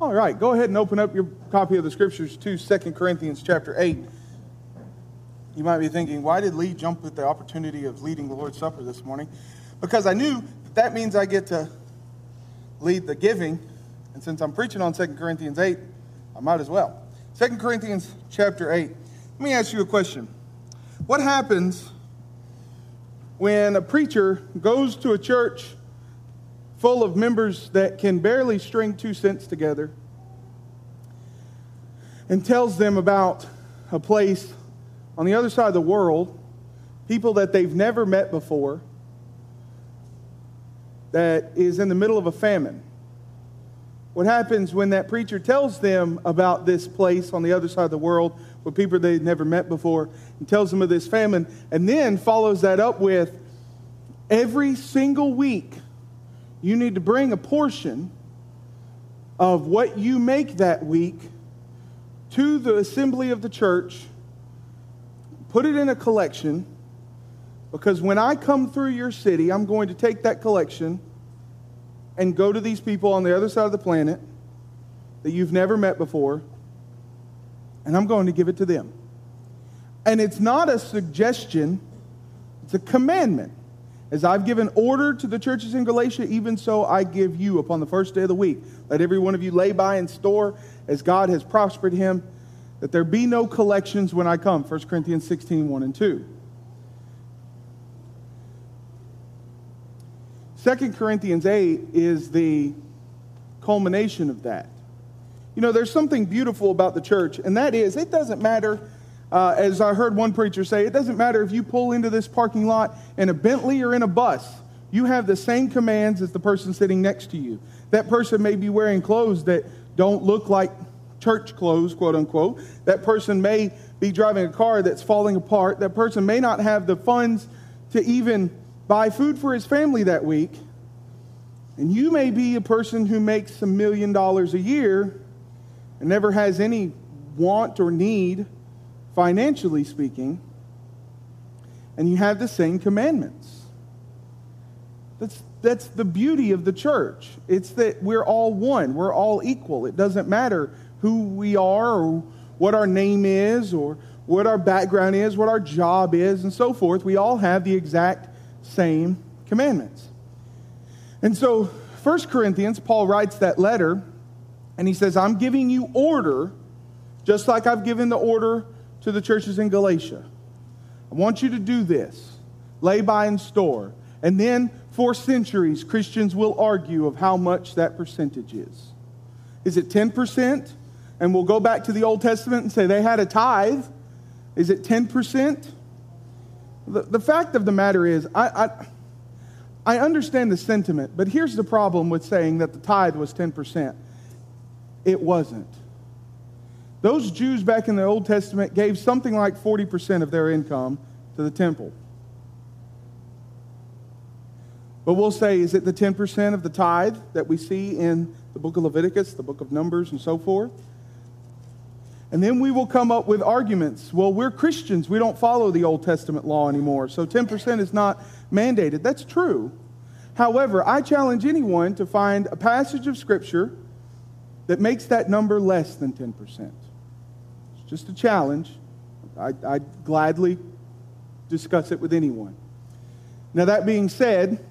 All right, go ahead and open up your copy of the scriptures to 2 Corinthians chapter 8. You might be thinking, why did Lee jump at the opportunity of leading the Lord's Supper this morning? Because I knew that, that means I get to lead the giving. And since I'm preaching on 2 Corinthians 8, I might as well. 2 Corinthians chapter 8. Let me ask you a question. What happens when a preacher goes to a church full of members that can barely string two cents together and tells them about a place on the other side of the world, people that they've never met before, that is in the middle of a famine. What happens when that preacher tells them about this place on the other side of the world with people they've never met before and tells them of this famine and then follows that up with every single week you need to bring a portion of what you make that week to the assembly of the church, put it in a collection, because when I come through your city, I'm going to take that collection and go to these people on the other side of the planet that you've never met before, and I'm going to give it to them. And it's not a suggestion, it's a commandment. As I've given order to the churches in Galatia, even so I give you upon the first day of the week. Let every one of you lay by and store as God has prospered him, that there be no collections when I come. 1 Corinthians 16, 1 and 2. 2 Corinthians 8 is the culmination of that. You know, there's something beautiful about the church, and that is it doesn't matter uh, as I heard one preacher say, it doesn't matter if you pull into this parking lot in a Bentley or in a bus, you have the same commands as the person sitting next to you. That person may be wearing clothes that don't look like church clothes, quote unquote. That person may be driving a car that's falling apart. That person may not have the funds to even buy food for his family that week. And you may be a person who makes a million dollars a year and never has any want or need financially speaking, and you have the same commandments. That's, that's the beauty of the church. It's that we're all one, we're all equal. It doesn't matter who we are or what our name is or what our background is, what our job is, and so forth. We all have the exact same commandments. And so, 1 Corinthians, Paul writes that letter, and he says, I'm giving you order, just like I've given the order to the churches in Galatia. I want you to do this lay by and store. And then, for centuries, Christians will argue of how much that percentage is. Is it 10%? And we'll go back to the Old Testament and say they had a tithe. Is it 10%? The, the fact of the matter is, I, I, I understand the sentiment, but here's the problem with saying that the tithe was 10%. It wasn't. Those Jews back in the Old Testament gave something like 40% of their income to the temple. But we'll say, is it the 10% of the tithe that we see in the book of Leviticus, the book of Numbers, and so forth? And then we will come up with arguments. Well, we're Christians. We don't follow the Old Testament law anymore. So 10% is not mandated. That's true. However, I challenge anyone to find a passage of Scripture that makes that number less than 10% just a challenge. I, I'd gladly discuss it with anyone. Now, that being said,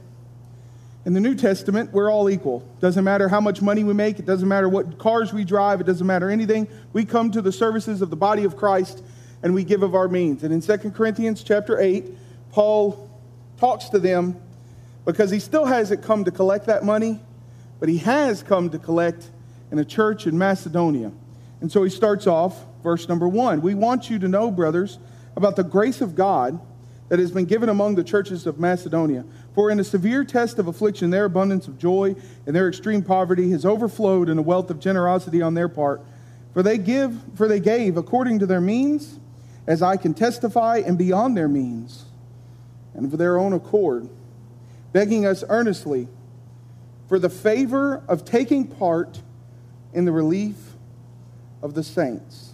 in the New Testament, we're all equal. Doesn't matter how much money we make, it doesn't matter what cars we drive, it doesn't matter anything. We come to the services of the body of Christ and we give of our means. And in 2 Corinthians chapter 8, Paul talks to them because he still hasn't come to collect that money, but he has come to collect in a church in Macedonia. And so he starts off verse number one. We want you to know, brothers, about the grace of God that has been given among the churches of Macedonia. For in a severe test of affliction, their abundance of joy and their extreme poverty has overflowed in a wealth of generosity on their part. For they give, for they gave according to their means, as I can testify, and beyond their means, and for their own accord, begging us earnestly for the favor of taking part in the relief of the saints.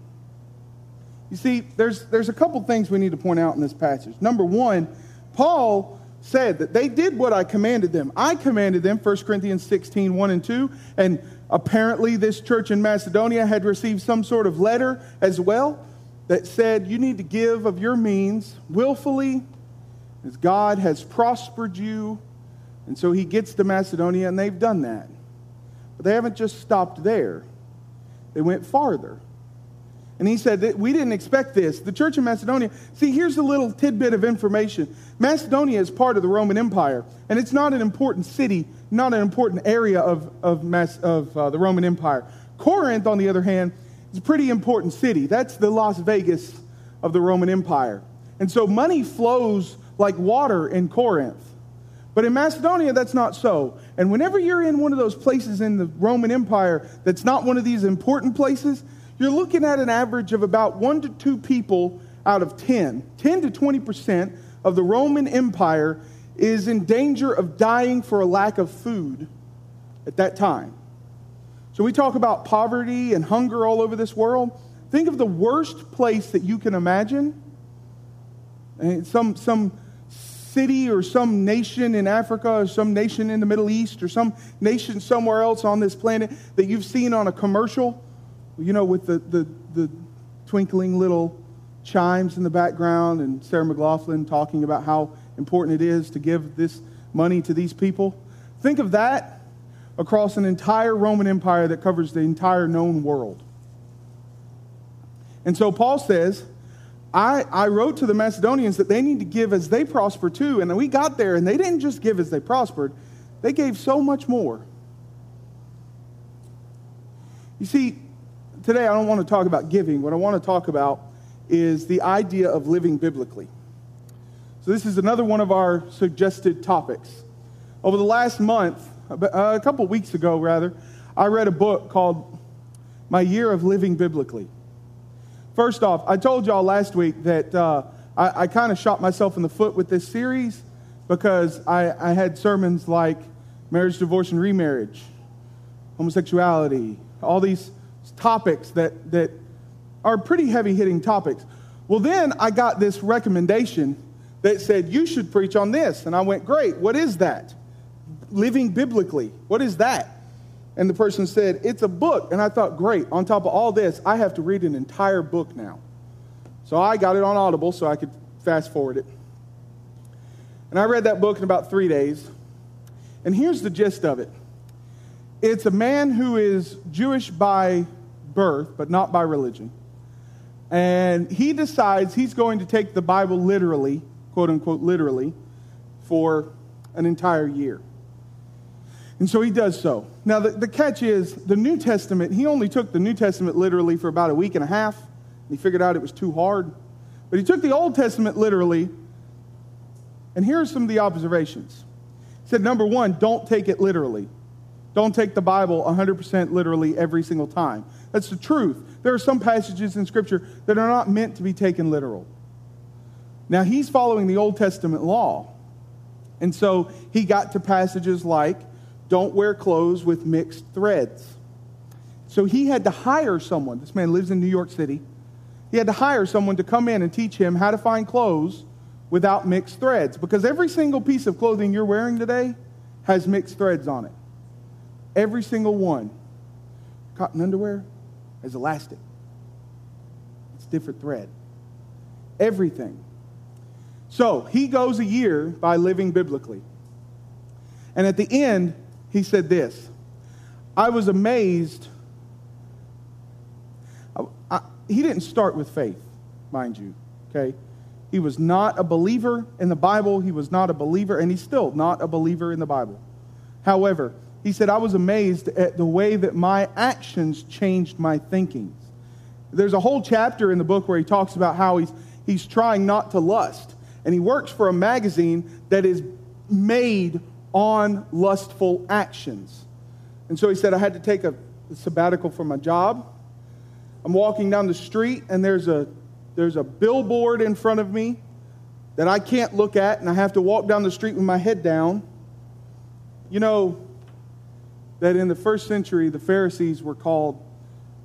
You see, there's, there's a couple things we need to point out in this passage. Number one, Paul said that they did what I commanded them. I commanded them, 1 Corinthians 16, 1 and 2, and apparently this church in Macedonia had received some sort of letter as well that said you need to give of your means willfully as God has prospered you. And so he gets to Macedonia, and they've done that. But they haven't just stopped there, they went farther. And he said that we didn't expect this. The church in Macedonia, see, here's a little tidbit of information. Macedonia is part of the Roman Empire, and it's not an important city, not an important area of, of, Mas, of uh, the Roman Empire. Corinth, on the other hand, is a pretty important city. That's the Las Vegas of the Roman Empire. And so money flows like water in Corinth. But in Macedonia, that's not so. And whenever you're in one of those places in the Roman Empire that's not one of these important places, you're looking at an average of about one to two people out of 10. 10 to 20% of the Roman Empire is in danger of dying for a lack of food at that time. So we talk about poverty and hunger all over this world. Think of the worst place that you can imagine. Eh, some, some city or some nation in Africa or some nation in the Middle East or some nation somewhere else on this planet that you've seen on a commercial, you know, with the, the, the twinkling little chimes in the background and Sarah McLachlan talking about how important it is to give this money to these people. Think of that across an entire Roman Empire that covers the entire known world. And so Paul says, I, I wrote to the Macedonians that they need to give as they prosper too. And we got there, and they didn't just give as they prospered, they gave so much more. You see, today I don't want to talk about giving. What I want to talk about is the idea of living biblically. So, this is another one of our suggested topics. Over the last month, a couple weeks ago, rather, I read a book called My Year of Living Biblically. First off, I told y'all last week that uh, I, I kind of shot myself in the foot with this series because I, I had sermons like marriage, divorce, and remarriage, homosexuality, all these topics that, that are pretty heavy hitting topics. Well, then I got this recommendation that said, You should preach on this. And I went, Great, what is that? Living biblically. What is that? And the person said, It's a book. And I thought, Great. On top of all this, I have to read an entire book now. So I got it on Audible so I could fast forward it. And I read that book in about three days. And here's the gist of it it's a man who is Jewish by birth, but not by religion. And he decides he's going to take the Bible literally, quote unquote, literally, for an entire year. And so he does so. Now, the, the catch is the New Testament, he only took the New Testament literally for about a week and a half. He figured out it was too hard. But he took the Old Testament literally. And here are some of the observations. He said, number one, don't take it literally. Don't take the Bible 100% literally every single time. That's the truth. There are some passages in Scripture that are not meant to be taken literal. Now, he's following the Old Testament law. And so he got to passages like, don't wear clothes with mixed threads. So he had to hire someone. This man lives in New York City. He had to hire someone to come in and teach him how to find clothes without mixed threads. Because every single piece of clothing you're wearing today has mixed threads on it. Every single one. Cotton underwear has elastic, it's different thread. Everything. So he goes a year by living biblically. And at the end, he said this I was amazed. I, I, he didn't start with faith, mind you, okay? He was not a believer in the Bible. He was not a believer, and he's still not a believer in the Bible. However, he said, I was amazed at the way that my actions changed my thinking. There's a whole chapter in the book where he talks about how he's, he's trying not to lust. And he works for a magazine that is made on lustful actions. And so he said, I had to take a sabbatical from my job. I'm walking down the street and there's a, there's a billboard in front of me that I can't look at and I have to walk down the street with my head down. You know that in the first century, the Pharisees were called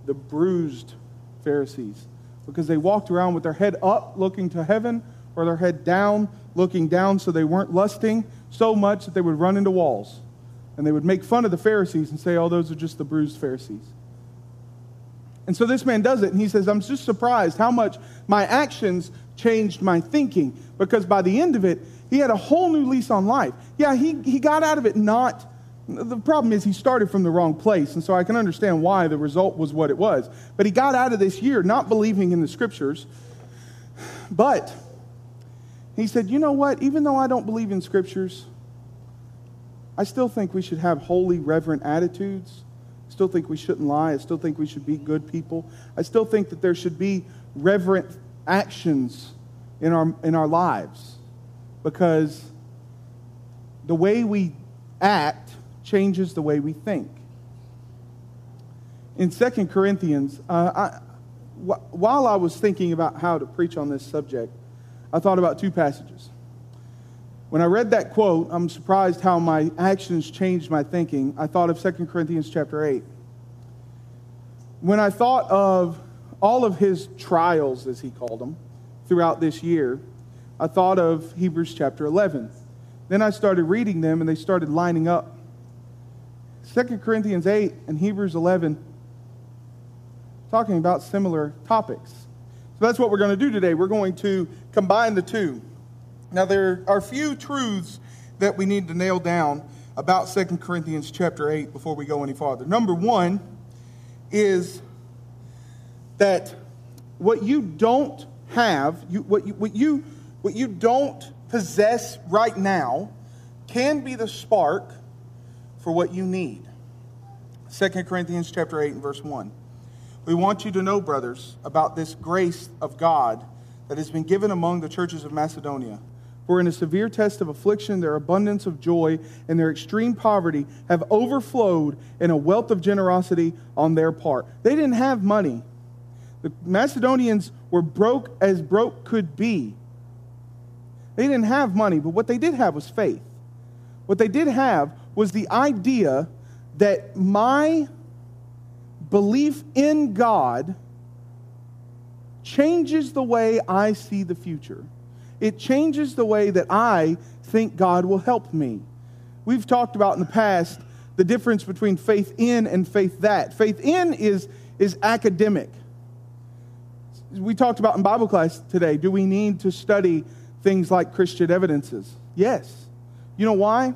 the bruised Pharisees because they walked around with their head up looking to heaven or their head down looking down so they weren't lusting so much that they would run into walls. And they would make fun of the Pharisees and say, oh, those are just the bruised Pharisees. And so this man does it, and he says, I'm just surprised how much my actions changed my thinking. Because by the end of it, he had a whole new lease on life. Yeah, he, he got out of it not. The problem is he started from the wrong place, and so I can understand why the result was what it was. But he got out of this year not believing in the scriptures, but he said, You know what? Even though I don't believe in scriptures, I still think we should have holy, reverent attitudes I still think we shouldn't lie. I still think we should be good people. I still think that there should be reverent actions in our, in our lives because the way we act changes the way we think. In 2 Corinthians, uh, while I was thinking about how to preach on this subject, I thought about two passages. When I read that quote, I'm surprised how my actions changed my thinking. I thought of 2 Corinthians chapter 8. When I thought of all of his trials, as he called them, throughout this year, I thought of Hebrews chapter 11. Then I started reading them and they started lining up. 2 Corinthians 8 and Hebrews 11 talking about similar topics. So that's what we're going to do today. We're going to combine the two. Now, there are a few truths that we need to nail down about 2 Corinthians chapter 8 before we go any farther. Number one is that what you don't have, you, what, you, what, you, what you don't possess right now, can be the spark for what you need. 2 Corinthians chapter 8 and verse 1. We want you to know, brothers, about this grace of God that has been given among the churches of Macedonia. For in a severe test of affliction, their abundance of joy and their extreme poverty have overflowed in a wealth of generosity on their part. They didn't have money. The Macedonians were broke as broke could be. They didn't have money, but what they did have was faith. What they did have was the idea that my belief in God changes the way I see the future. It changes the way that I think God will help me. We've talked about in the past the difference between faith in and faith that. Faith in is, is academic. We talked about in Bible class today do we need to study things like Christian evidences? Yes. You know why?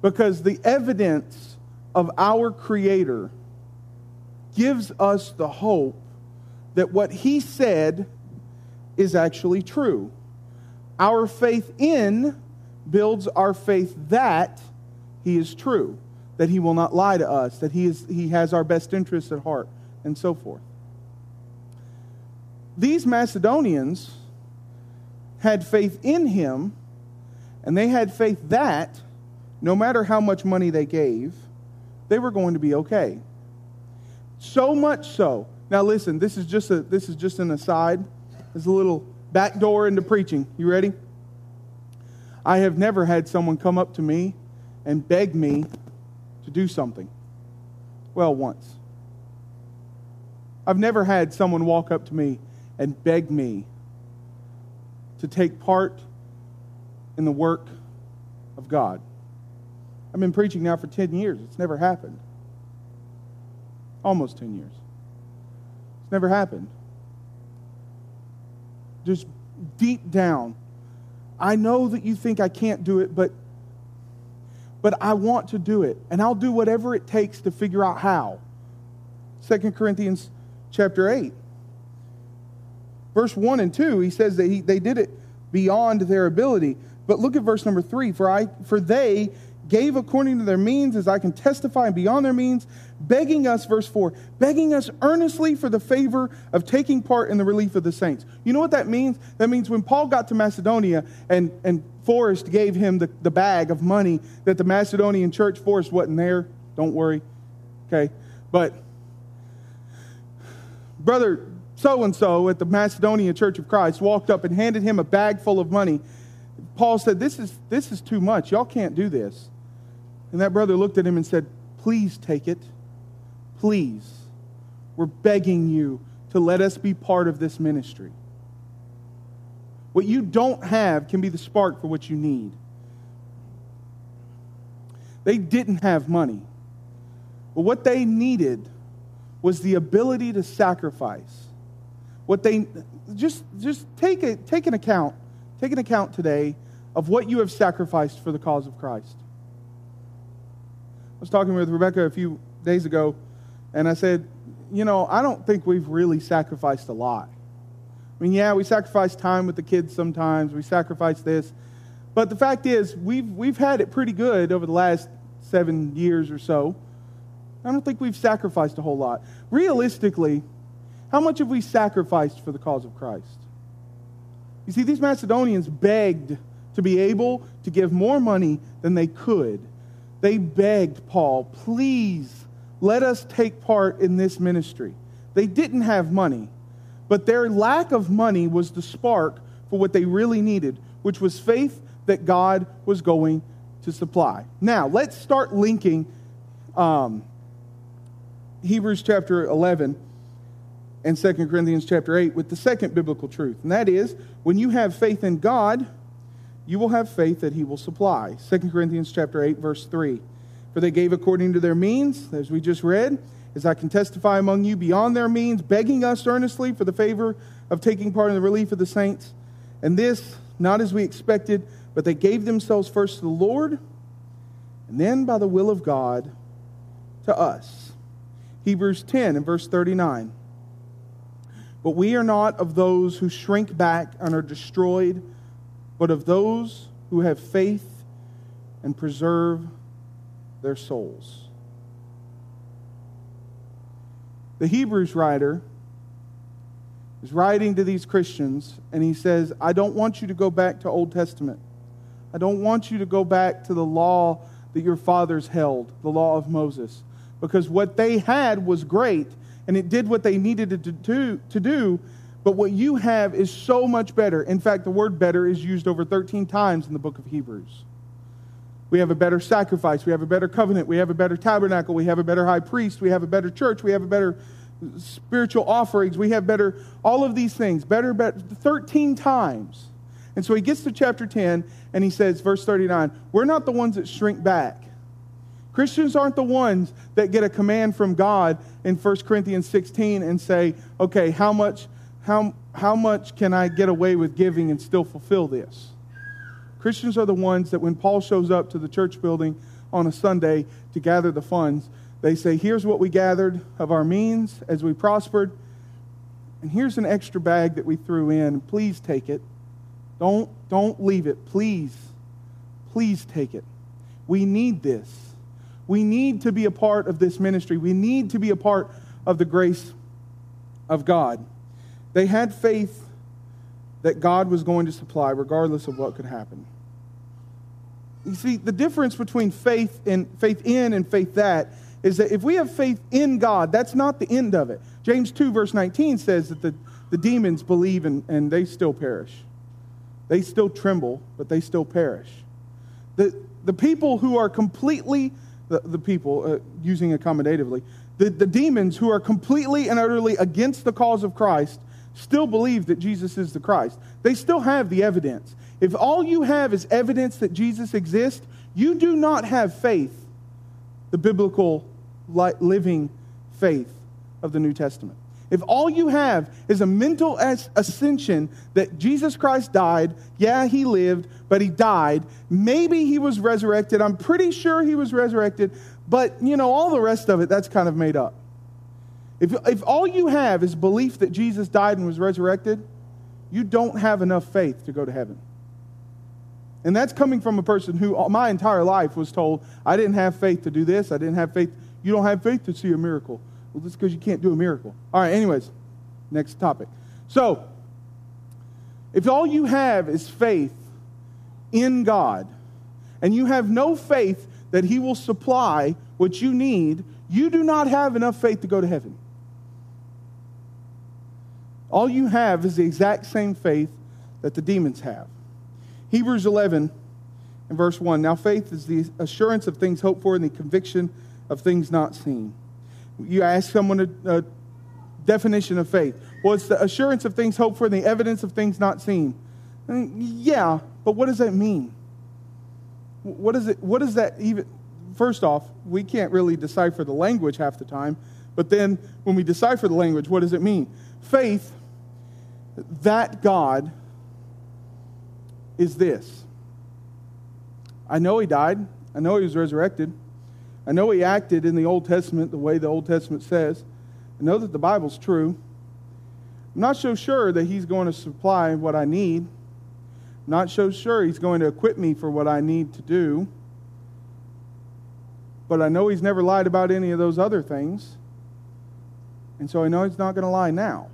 Because the evidence of our Creator gives us the hope that what He said is actually true. Our faith in builds our faith that he is true, that he will not lie to us, that he, is, he has our best interests at heart, and so forth. These Macedonians had faith in him, and they had faith that no matter how much money they gave, they were going to be okay. So much so. Now listen, this is just a this is just an aside. There's a little back door into preaching. You ready? I have never had someone come up to me and beg me to do something. Well, once. I've never had someone walk up to me and beg me to take part in the work of God. I've been preaching now for 10 years. It's never happened. Almost 10 years. It's never happened just deep down, I know that you think I can't do it, but but I want to do it, and I'll do whatever it takes to figure out how. 2 Corinthians chapter 8. Verse 1 and 2, he says that he, they did it beyond their ability. But look at verse number 3. For, I, for they gave according to their means, as I can testify, and beyond their means, begging us, verse 4, begging us earnestly for the favor of taking part in the relief of the saints. You know what that means? That means when Paul got to Macedonia and, and Forrest gave him the, the bag of money that the Macedonian church, Forrest wasn't there, don't worry, okay? But brother so and so at the Macedonian Church of Christ walked up and handed him a bag full of money, Paul said, This is, this is too much. Y'all can't do this. And that brother looked at him and said, Please take it. Please. We're begging you to let us be part of this ministry. What you don't have can be the spark for what you need. They didn't have money. But what they needed was the ability to sacrifice. What they just just take a, take an account, take an account today of what you have sacrificed for the cause of Christ. I was talking with Rebecca a few days ago, and I said, you know, I don't think we've really sacrificed a lot. I mean, yeah, we sacrifice time with the kids sometimes, we sacrifice this. But the fact is, we've, we've had it pretty good over the last seven years or so. I don't think we've sacrificed a whole lot. Realistically, how much have we sacrificed for the cause of Christ? You see, these Macedonians begged to be able to give more money than they could. They begged Paul, please let us take part in this ministry. They didn't have money, but their lack of money was the spark for what they really needed, which was faith that God was going to supply. Now, let's start linking um, Hebrews chapter 11 and 2 Corinthians chapter 8 with the second biblical truth. And that is, when you have faith in God, you will have faith that he will supply. 2 Corinthians chapter 8 verse 3. For they gave according to their means, as we just read, as I can testify among you beyond their means, begging us earnestly for the favor of taking part in the relief of the saints. And this, not as we expected, but they gave themselves first to the Lord, and then by the will of God to us. Hebrews 10 and verse 39. But we are not of those who shrink back and are destroyed, but of those who have faith and preserve their souls. The Hebrews writer is writing to these Christians, and he says, I don't want you to go back to Old Testament. I don't want you to go back to the law that your fathers held, the law of Moses, because what they had was great, and it did what they needed to do, to do but what you have is so much better. In fact, the word better is used over 13 times in the book of Hebrews. We have a better sacrifice. We have a better covenant. We have a better tabernacle. We have a better high priest. We have a better church. We have a better spiritual offerings. We have better, all of these things, better, better, 13 times. And so he gets to chapter 10 and he says, verse 39, we're not the ones that shrink back. Christians aren't the ones that get a command from God in 1 Corinthians 16 and say, okay, how much, how, how much can I get away with giving and still fulfill this? Christians are the ones that when Paul shows up to the church building on a Sunday to gather the funds, they say, Here's what we gathered of our means as we prospered, and here's an extra bag that we threw in. Please take it. Don't, don't leave it. Please, please take it. We need this. We need to be a part of this ministry. We need to be a part of the grace of God. They had faith that God was going to supply regardless of what could happen. You see, the difference between faith and faith in and faith that is that if we have faith in God, that's not the end of it. James 2, verse 19 says that the, the demons believe and, and they still perish. They still tremble, but they still perish. The, the people who are completely, the, the people, uh, using accommodatively, the, the demons who are completely and utterly against the cause of Christ still believe that Jesus is the Christ. They still have the evidence. If all you have is evidence that Jesus exists, you do not have faith, the biblical living faith of the New Testament. If all you have is a mental ascension that Jesus Christ died, yeah, he lived, but he died. Maybe he was resurrected. I'm pretty sure he was resurrected, but you know, all the rest of it, that's kind of made up. If, if all you have is belief that Jesus died and was resurrected, you don't have enough faith to go to heaven. And that's coming from a person who my entire life was told, I didn't have faith to do this. I didn't have faith. You don't have faith to see a miracle. Well, that's because you can't do a miracle. All right, anyways, next topic. So, if all you have is faith in God, and you have no faith that He will supply what you need, you do not have enough faith to go to heaven. All you have is the exact same faith that the demons have. Hebrews 11 and verse 1. Now, faith is the assurance of things hoped for and the conviction of things not seen. You ask someone a, a definition of faith. Well, it's the assurance of things hoped for and the evidence of things not seen. Mm, yeah, but what does that mean? What, is it, what does that even. First off, we can't really decipher the language half the time, but then when we decipher the language, what does it mean? Faith, that God is this I know he died, I know he was resurrected, I know he acted in the Old Testament the way the Old Testament says, I know that the Bible's true. I'm not so sure that he's going to supply what I need. I'm not so sure he's going to equip me for what I need to do. But I know he's never lied about any of those other things. And so I know he's not going to lie now.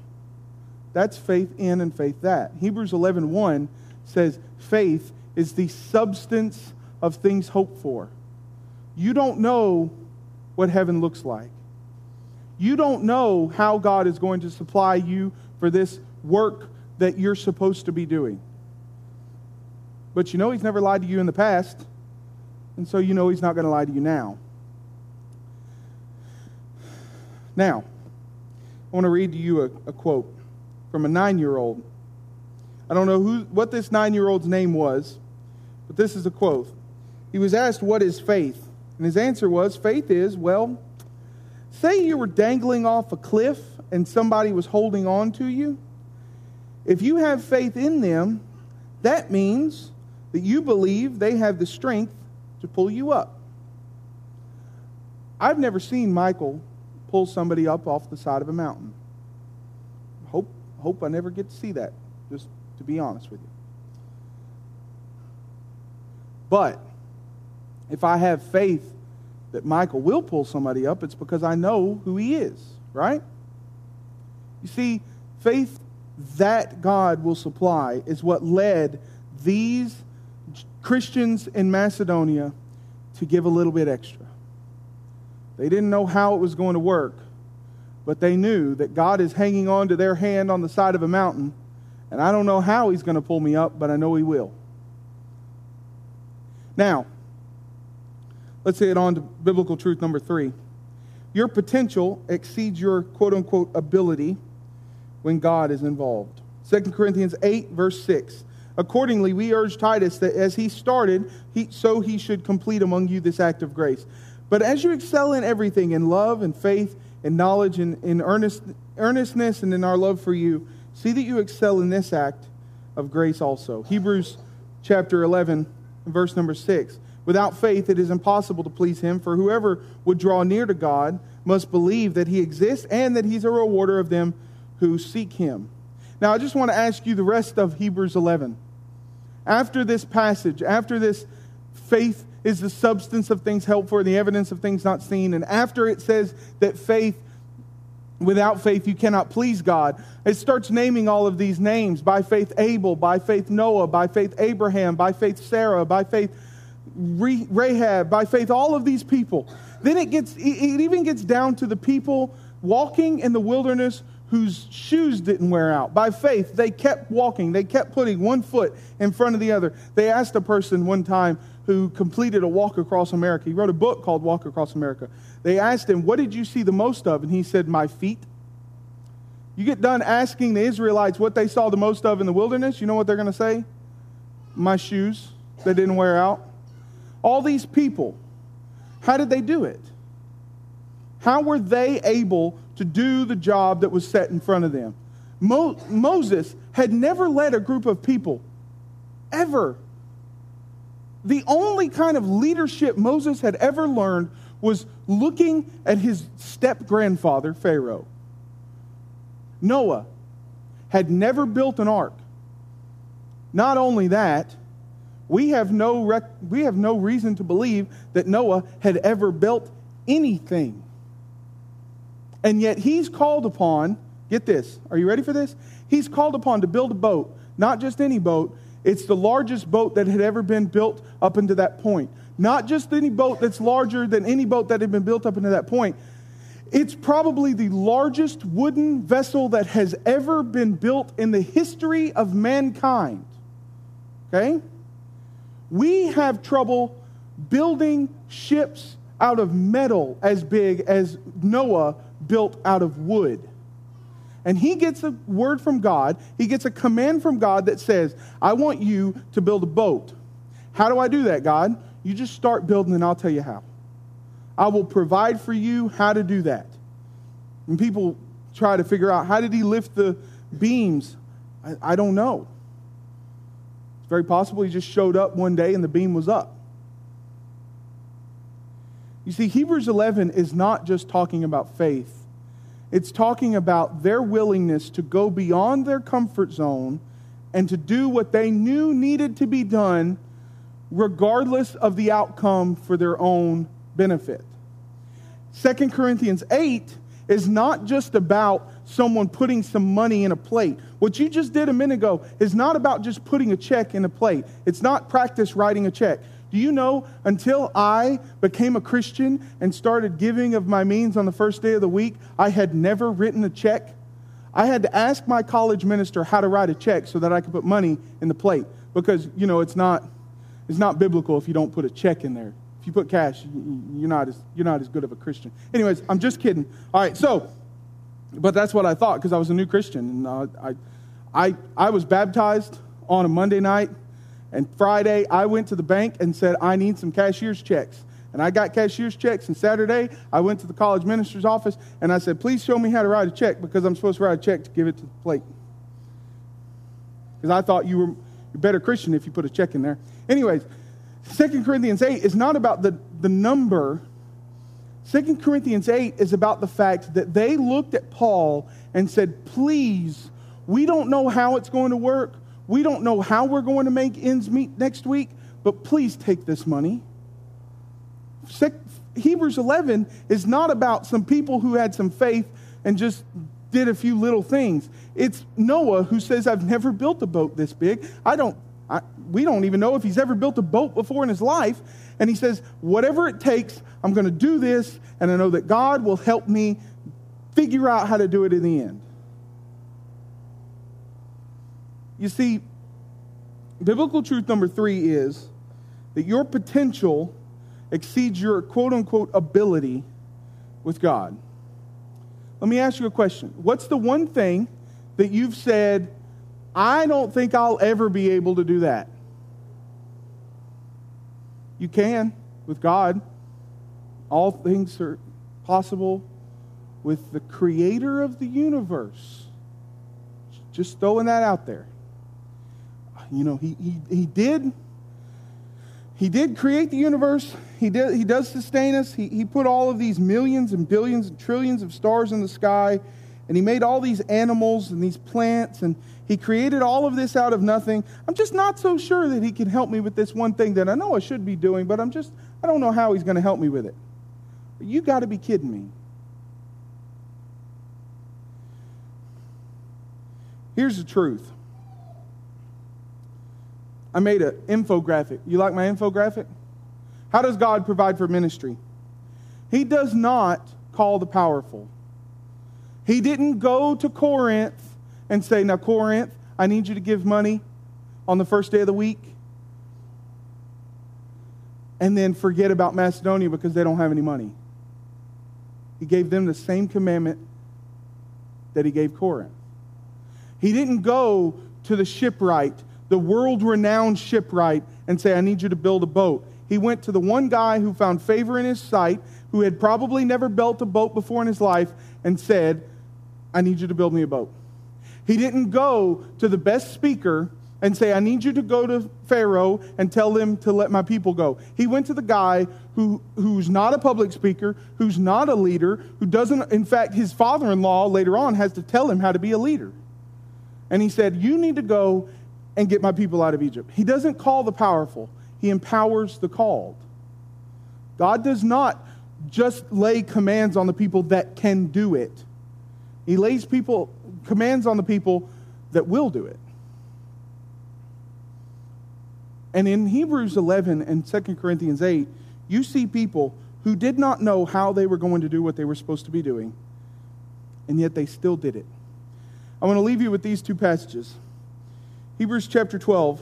That's faith in and faith that. Hebrews 11:1 1 says faith is the substance of things hoped for. You don't know what heaven looks like. You don't know how God is going to supply you for this work that you're supposed to be doing. But you know He's never lied to you in the past, and so you know He's not going to lie to you now. Now, I want to read to you a, a quote from a nine year old. I don't know who, what this nine year old's name was, but this is a quote. He was asked, What is faith? And his answer was, Faith is, well, Say you were dangling off a cliff and somebody was holding on to you. If you have faith in them, that means that you believe they have the strength to pull you up. I've never seen Michael pull somebody up off the side of a mountain. Hope, I never get to see that, just to be honest with you. But if I have faith that Michael will pull somebody up, it's because I know who he is, right? You see, faith that God will supply is what led these Christians in Macedonia to give a little bit extra. They didn't know how it was going to work, but they knew that God is hanging on to their hand on the side of a mountain, and I don't know how He's going to pull me up, but I know He will. Now, Let's it on to biblical truth number three. Your potential exceeds your quote unquote ability when God is involved. 2 Corinthians 8, verse 6. Accordingly, we urge Titus that as he started, he, so he should complete among you this act of grace. But as you excel in everything, in love and faith and knowledge and in earnest, earnestness and in our love for you, see that you excel in this act of grace also. Hebrews chapter 11, verse number 6. Without faith, it is impossible to please him, for whoever would draw near to God must believe that he exists and that he's a rewarder of them who seek him. Now, I just want to ask you the rest of Hebrews 11. After this passage, after this faith is the substance of things hoped for, the evidence of things not seen, and after it says that faith, without faith, you cannot please God, it starts naming all of these names by faith Abel, by faith Noah, by faith Abraham, by faith Sarah, by faith Rahab, by faith, all of these people. Then it gets, it even gets down to the people walking in the wilderness whose shoes didn't wear out. By faith, they kept walking. They kept putting one foot in front of the other. They asked a person one time who completed a walk across America. He wrote a book called Walk Across America. They asked him, What did you see the most of? And he said, My feet. You get done asking the Israelites what they saw the most of in the wilderness, you know what they're going to say? My shoes that didn't wear out. All these people, how did they do it? How were they able to do the job that was set in front of them? Mo- Moses had never led a group of people, ever. The only kind of leadership Moses had ever learned was looking at his step grandfather, Pharaoh. Noah had never built an ark. Not only that, we have no, rec- we have no reason to believe that Noah had ever built anything. And yet he's called upon, get this, are you ready for this? He's called upon to build a boat, not just any boat, it's the largest boat that had ever been built up until that point. Not just any boat that's larger than any boat that had been built up until that point. It's probably the largest wooden vessel that has ever been built in the history of mankind. Okay? We have trouble building ships out of metal as big as Noah built out of wood. And he gets a word from God, he gets a command from God that says, I want you to build a boat. How do I do that, God? You just start building and I'll tell you how. I will provide for you how to do that. And people try to figure out how did he lift the beams? I, I don't know. It's very possible he just showed up one day and the beam was up. You see, Hebrews 11 is not just talking about faith, it's talking about their willingness to go beyond their comfort zone and to do what they knew needed to be done, regardless of the outcome for their own benefit. 2 Corinthians 8 is not just about someone putting some money in a plate. What you just did a minute ago is not about just putting a check in a plate. It's not practice writing a check. Do you know, until I became a Christian and started giving of my means on the first day of the week, I had never written a check? I had to ask my college minister how to write a check so that I could put money in the plate because, you know, it's not, it's not biblical if you don't put a check in there. If you put cash, you're not as, you're not as good of a Christian. Anyways, I'm just kidding. All right, so, but that's what I thought because I was a new Christian. And uh, I, I, I was baptized on a Monday night, and Friday I went to the bank and said, I need some cashier's checks. And I got cashier's checks, and Saturday I went to the college minister's office and I said, Please show me how to write a check because I'm supposed to write a check to give it to the plate. Because I thought you were a better Christian if you put a check in there. Anyways, Second Corinthians 8 is not about the, the number. Second Corinthians 8 is about the fact that they looked at Paul and said, Please, we don't know how it's going to work. We don't know how we're going to make ends meet next week, but please take this money. Hebrews 11 is not about some people who had some faith and just did a few little things. It's Noah who says, I've never built a boat this big. I don't I, we don't even know if he's ever built a boat before in his life. And he says, Whatever it takes, I'm going to do this, and I know that God will help me figure out how to do it in the end. You see, biblical truth number three is that your potential exceeds your quote unquote ability with God. Let me ask you a question. What's the one thing that you've said, I don't think I'll ever be able to do that. You can with God. All things are possible with the creator of the universe. Just throwing that out there. You know, he, he, he did he did create the universe. He, did, he does sustain us. He, he put all of these millions and billions and trillions of stars in the sky. And he made all these animals and these plants. And he created all of this out of nothing. I'm just not so sure that he can help me with this one thing that I know I should be doing, but I'm just, I don't know how he's going to help me with it. You got to be kidding me. Here's the truth. I made an infographic. You like my infographic? How does God provide for ministry? He does not call the powerful. He didn't go to Corinth and say, Now, Corinth, I need you to give money on the first day of the week. And then forget about Macedonia because they don't have any money. He gave them the same commandment that he gave Corinth. He didn't go to the shipwright, the world renowned shipwright, and say, I need you to build a boat. He went to the one guy who found favor in his sight, who had probably never built a boat before in his life, and said, I need you to build me a boat. He didn't go to the best speaker and say, I need you to go to Pharaoh and tell them to let my people go. He went to the guy who, who's not a public speaker, who's not a leader, who doesn't, in fact, his father in law later on has to tell him how to be a leader. And he said, You need to go and get my people out of Egypt. He doesn't call the powerful, he empowers the called. God does not just lay commands on the people that can do it. He lays people commands on the people that will do it. And in Hebrews 11 and 2 Corinthians 8, you see people who did not know how they were going to do what they were supposed to be doing, and yet they still did it. I want to leave you with these two passages Hebrews chapter 12,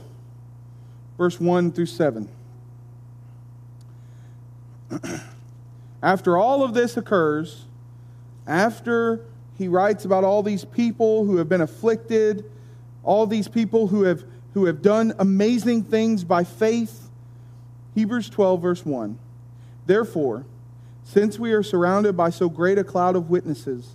verse 1 through 7. after all of this occurs, after he writes about all these people who have been afflicted, all these people who have, who have done amazing things by faith, Hebrews 12, verse 1. Therefore, since we are surrounded by so great a cloud of witnesses,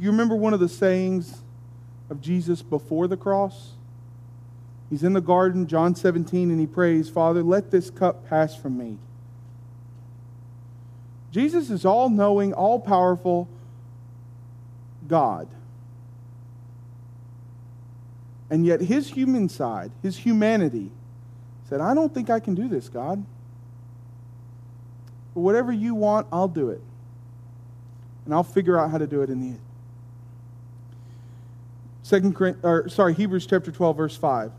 You remember one of the sayings of Jesus before the cross? He's in the garden, John 17, and he prays, Father, let this cup pass from me. Jesus is all knowing, all powerful God. And yet his human side, his humanity, said, I don't think I can do this, God. But whatever you want, I'll do it. And I'll figure out how to do it in the end. Second, or, sorry, Hebrews chapter 12, verse 5.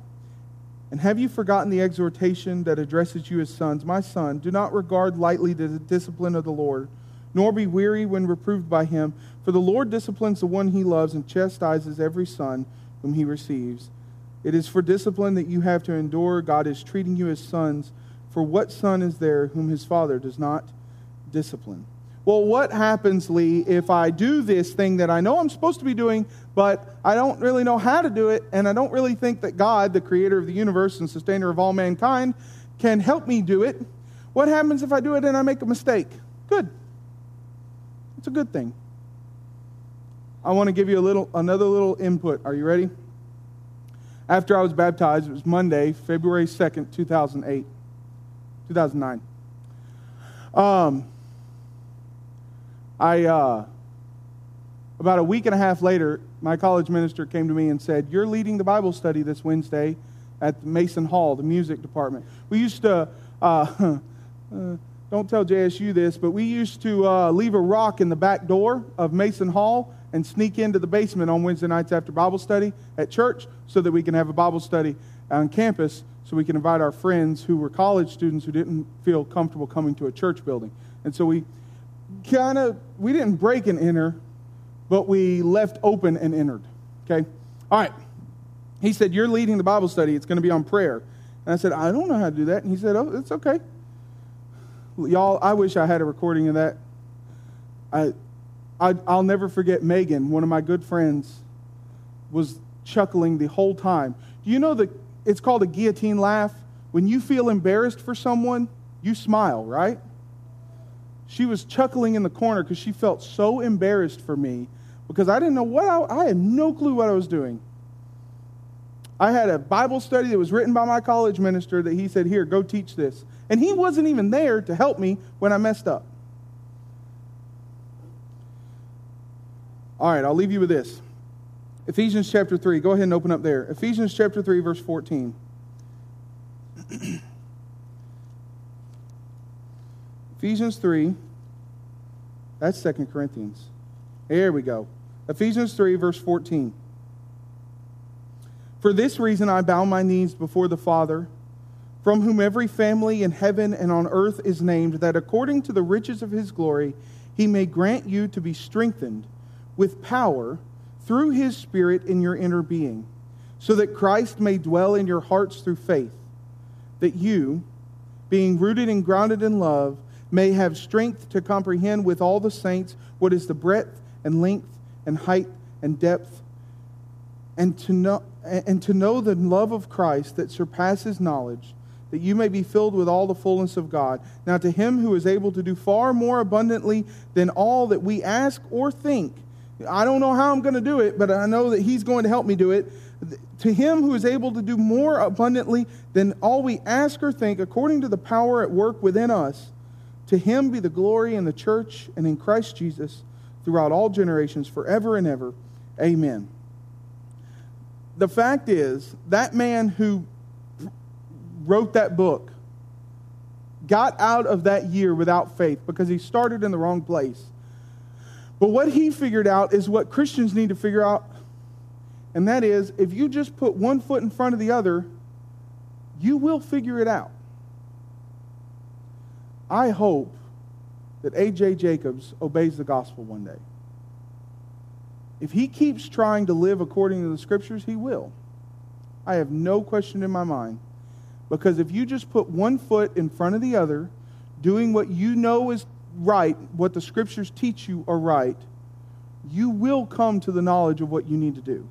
And have you forgotten the exhortation that addresses you as sons? My son, do not regard lightly the discipline of the Lord, nor be weary when reproved by him. For the Lord disciplines the one he loves and chastises every son whom he receives. It is for discipline that you have to endure. God is treating you as sons. For what son is there whom his father does not discipline? Well, what happens, Lee, if I do this thing that I know I'm supposed to be doing, but I don't really know how to do it, and I don't really think that God, the creator of the universe and sustainer of all mankind, can help me do it? What happens if I do it and I make a mistake? Good. It's a good thing. I want to give you a little another little input. Are you ready? After I was baptized, it was Monday, February 2nd, 2008. 2009. Um, I, uh, about a week and a half later, my college minister came to me and said, You're leading the Bible study this Wednesday at Mason Hall, the music department. We used to, uh, uh, don't tell JSU this, but we used to uh, leave a rock in the back door of Mason Hall and sneak into the basement on Wednesday nights after Bible study at church so that we can have a Bible study on campus so we can invite our friends who were college students who didn't feel comfortable coming to a church building. And so we kind of, we didn't break and enter, but we left open and entered. Okay? All right. He said, You're leading the Bible study. It's going to be on prayer. And I said, I don't know how to do that. And he said, Oh, it's okay. Y'all, I wish I had a recording of that. I, I, I'll never forget Megan, one of my good friends, was chuckling the whole time. Do you know that it's called a guillotine laugh? When you feel embarrassed for someone, you smile, right? She was chuckling in the corner because she felt so embarrassed for me because I didn't know what I, I had no clue what I was doing. I had a Bible study that was written by my college minister that he said, Here, go teach this. And he wasn't even there to help me when I messed up. All right, I'll leave you with this. Ephesians chapter 3. Go ahead and open up there. Ephesians chapter 3, verse 14. Ephesians 3. That's Second Corinthians. Here we go. Ephesians 3, verse 14. For this reason I bow my knees before the Father, from whom every family in heaven and on earth is named, that according to the riches of his glory he may grant you to be strengthened with power through his Spirit in your inner being, so that Christ may dwell in your hearts through faith, that you, being rooted and grounded in love, may have strength to comprehend with all the saints what is the breadth and length and height and depth, and to know, and to know the love of Christ that surpasses knowledge, that you may be filled with all the fullness of God. Now, to him who is able to do far more abundantly than all that we ask or think, I don't know how I'm going to do it, but I know that he's going to help me do it. To him who is able to do more abundantly than all we ask or think, according to the power at work within us, To him be the glory in the church and in Christ Jesus throughout all generations, forever and ever. Amen. The fact is, that man who wrote that book got out of that year without faith because he started in the wrong place. But what he figured out is what Christians need to figure out, and that is if you just put one foot in front of the other, you will figure it out. I hope that A.J. Jacobs obeys the gospel one day. If he keeps trying to live according to the scriptures, he will. I have no question in my mind. Because if you just put one foot in front of the other, doing what you know is right, what the scriptures teach you are right, you will come to the knowledge of what you need to do.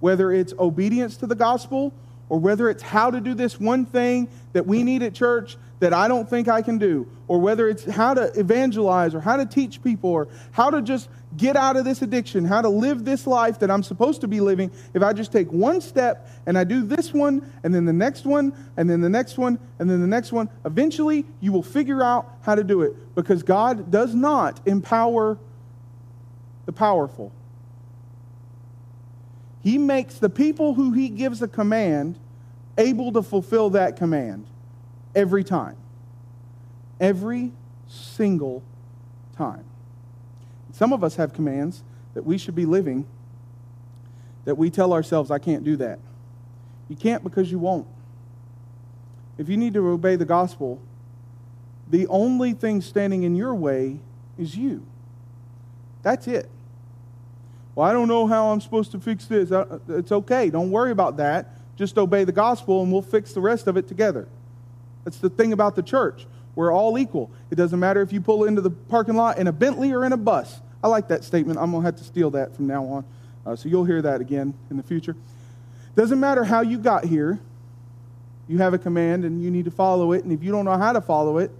Whether it's obedience to the gospel or whether it's how to do this one thing that we need at church that I don't think I can do, or whether it's how to evangelize or how to teach people or how to just get out of this addiction, how to live this life that I'm supposed to be living, if I just take one step and I do this one and then the next one and then the next one and then the next one, eventually you will figure out how to do it because God does not empower the powerful. He makes the people who he gives a command able to fulfill that command every time. Every single time. Some of us have commands that we should be living that we tell ourselves, I can't do that. You can't because you won't. If you need to obey the gospel, the only thing standing in your way is you. That's it. Well, I don't know how I'm supposed to fix this. It's okay. Don't worry about that. Just obey the gospel and we'll fix the rest of it together. That's the thing about the church. We're all equal. It doesn't matter if you pull into the parking lot in a Bentley or in a bus. I like that statement. I'm going to have to steal that from now on. Uh, so you'll hear that again in the future. Doesn't matter how you got here. You have a command and you need to follow it. And if you don't know how to follow it,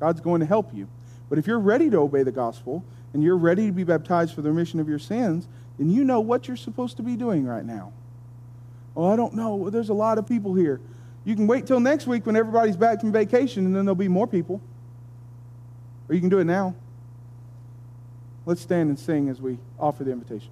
God's going to help you. But if you're ready to obey the gospel and you're ready to be baptized for the remission of your sins, then you know what you're supposed to be doing right now. Oh, I don't know. There's a lot of people here. You can wait till next week when everybody's back from vacation and then there'll be more people. Or you can do it now. Let's stand and sing as we offer the invitation.